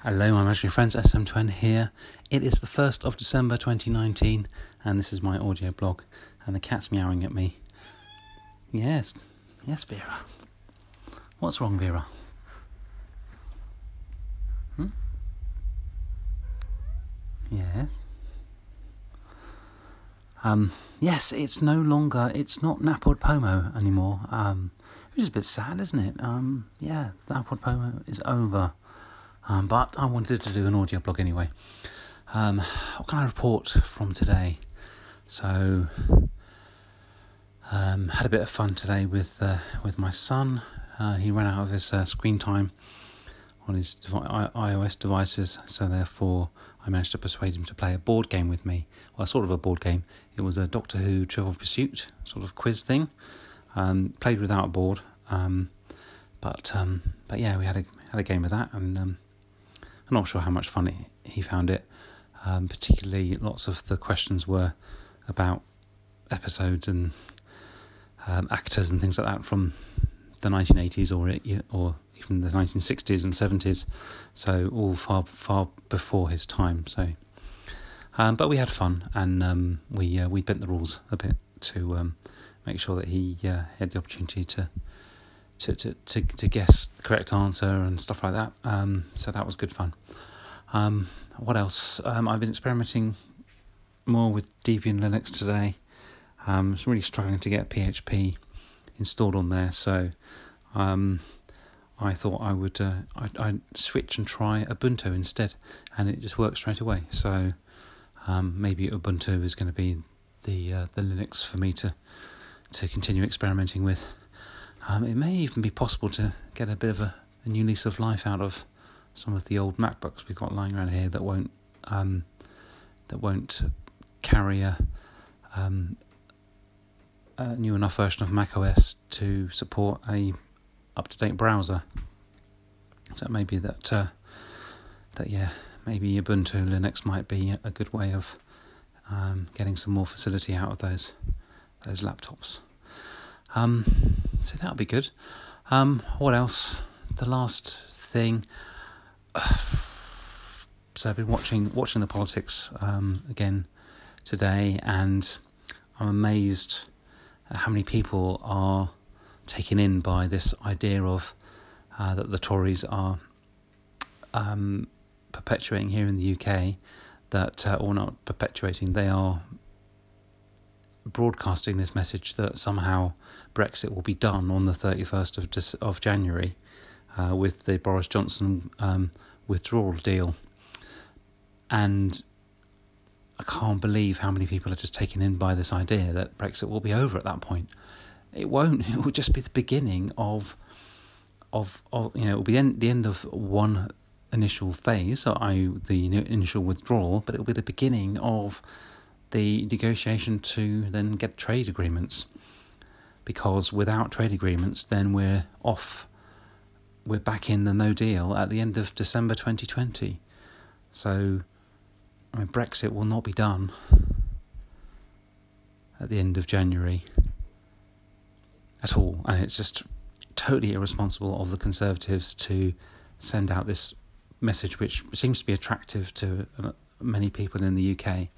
Hello, my imaginary friends, SM20 here. It is the 1st of December 2019, and this is my audio blog, and the cat's meowing at me. Yes, yes, Vera. What's wrong, Vera? Hmm? Yes. Um, yes, it's no longer, it's not NaPodPoMo anymore, um, which is a bit sad, isn't it? Um, yeah, NaPodPoMo is over. Um, but I wanted to do an audio blog anyway. Um, what can I report from today? So, um, had a bit of fun today with uh, with my son. Uh, he ran out of his uh, screen time on his devi- iOS devices, so therefore I managed to persuade him to play a board game with me. Well, sort of a board game. It was a Doctor Who Trivial Pursuit sort of quiz thing. Um, played without a board, um, but um, but yeah, we had a had a game of that, and um, I'm not sure how much fun it, he found it. Um, particularly, lots of the questions were about episodes and um, actors and things like that from the 1980s or it, or even the 1960s and 70s. So all far far before his time. So, um, but we had fun and um, we uh, we bent the rules a bit to um, make sure that he uh, had the opportunity to to, to, to, to guess the correct answer and stuff like that. Um, so that was good fun. Um, what else? Um, I've been experimenting more with Debian Linux today. Um, I'm really struggling to get PHP installed on there, so um, I thought I would uh, I, I'd switch and try Ubuntu instead, and it just worked straight away. So um, maybe Ubuntu is going to be the uh, the Linux for me to to continue experimenting with. Um, it may even be possible to get a bit of a, a, new lease of life out of some of the old MacBooks we've got lying around here that won't um, that won't carry a, um, a new enough version of macOS to support a up to date browser. So maybe that uh, that yeah maybe Ubuntu Linux might be a good way of um, getting some more facility out of those those laptops. Um, so that'll be good. Um, what else? The last thing. so I've been watching watching the politics um, again today, and I'm amazed at how many people are taken in by this idea of uh, that the Tories are um, perpetuating here in the UK. That, uh, or not perpetuating, they are broadcasting this message that somehow Brexit will be done on the 31st of, of January uh, with the Boris Johnson um, withdrawal deal. And I can't believe how many people are just taken in by this idea that Brexit will be over at that point. It won't. It will just be the beginning of, of, of you know, it will be the end, the end of one initial phase, i.e., the initial withdrawal, but it will be the beginning of the negotiation to then get trade agreements. Because without trade agreements, then we're off. We're back in the no deal at the end of December 2020. So, I mean, Brexit will not be done at the end of January at all. And it's just totally irresponsible of the Conservatives to send out this message, which seems to be attractive to uh, many people in the UK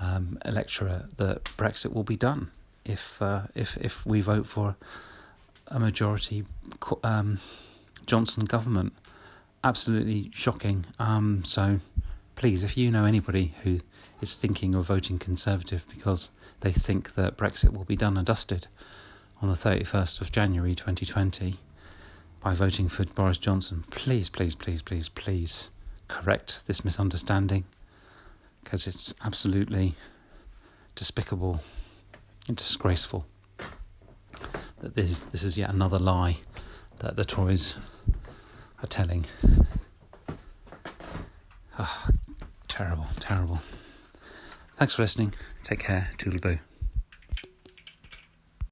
um, electorate that Brexit will be done if uh, if if we vote for a majority um, Johnson government. Absolutely shocking. Um, so please, if you know anybody who is thinking of voting Conservative because they think that Brexit will be done and dusted on the 31st of January 2020 by voting for Boris Johnson, please, please, please, please, please correct this misunderstanding because it's absolutely despicable and disgraceful that this this is yet another lie that the Tories are telling. Oh, terrible, terrible. Thanks for listening. Take care. Toodle boo.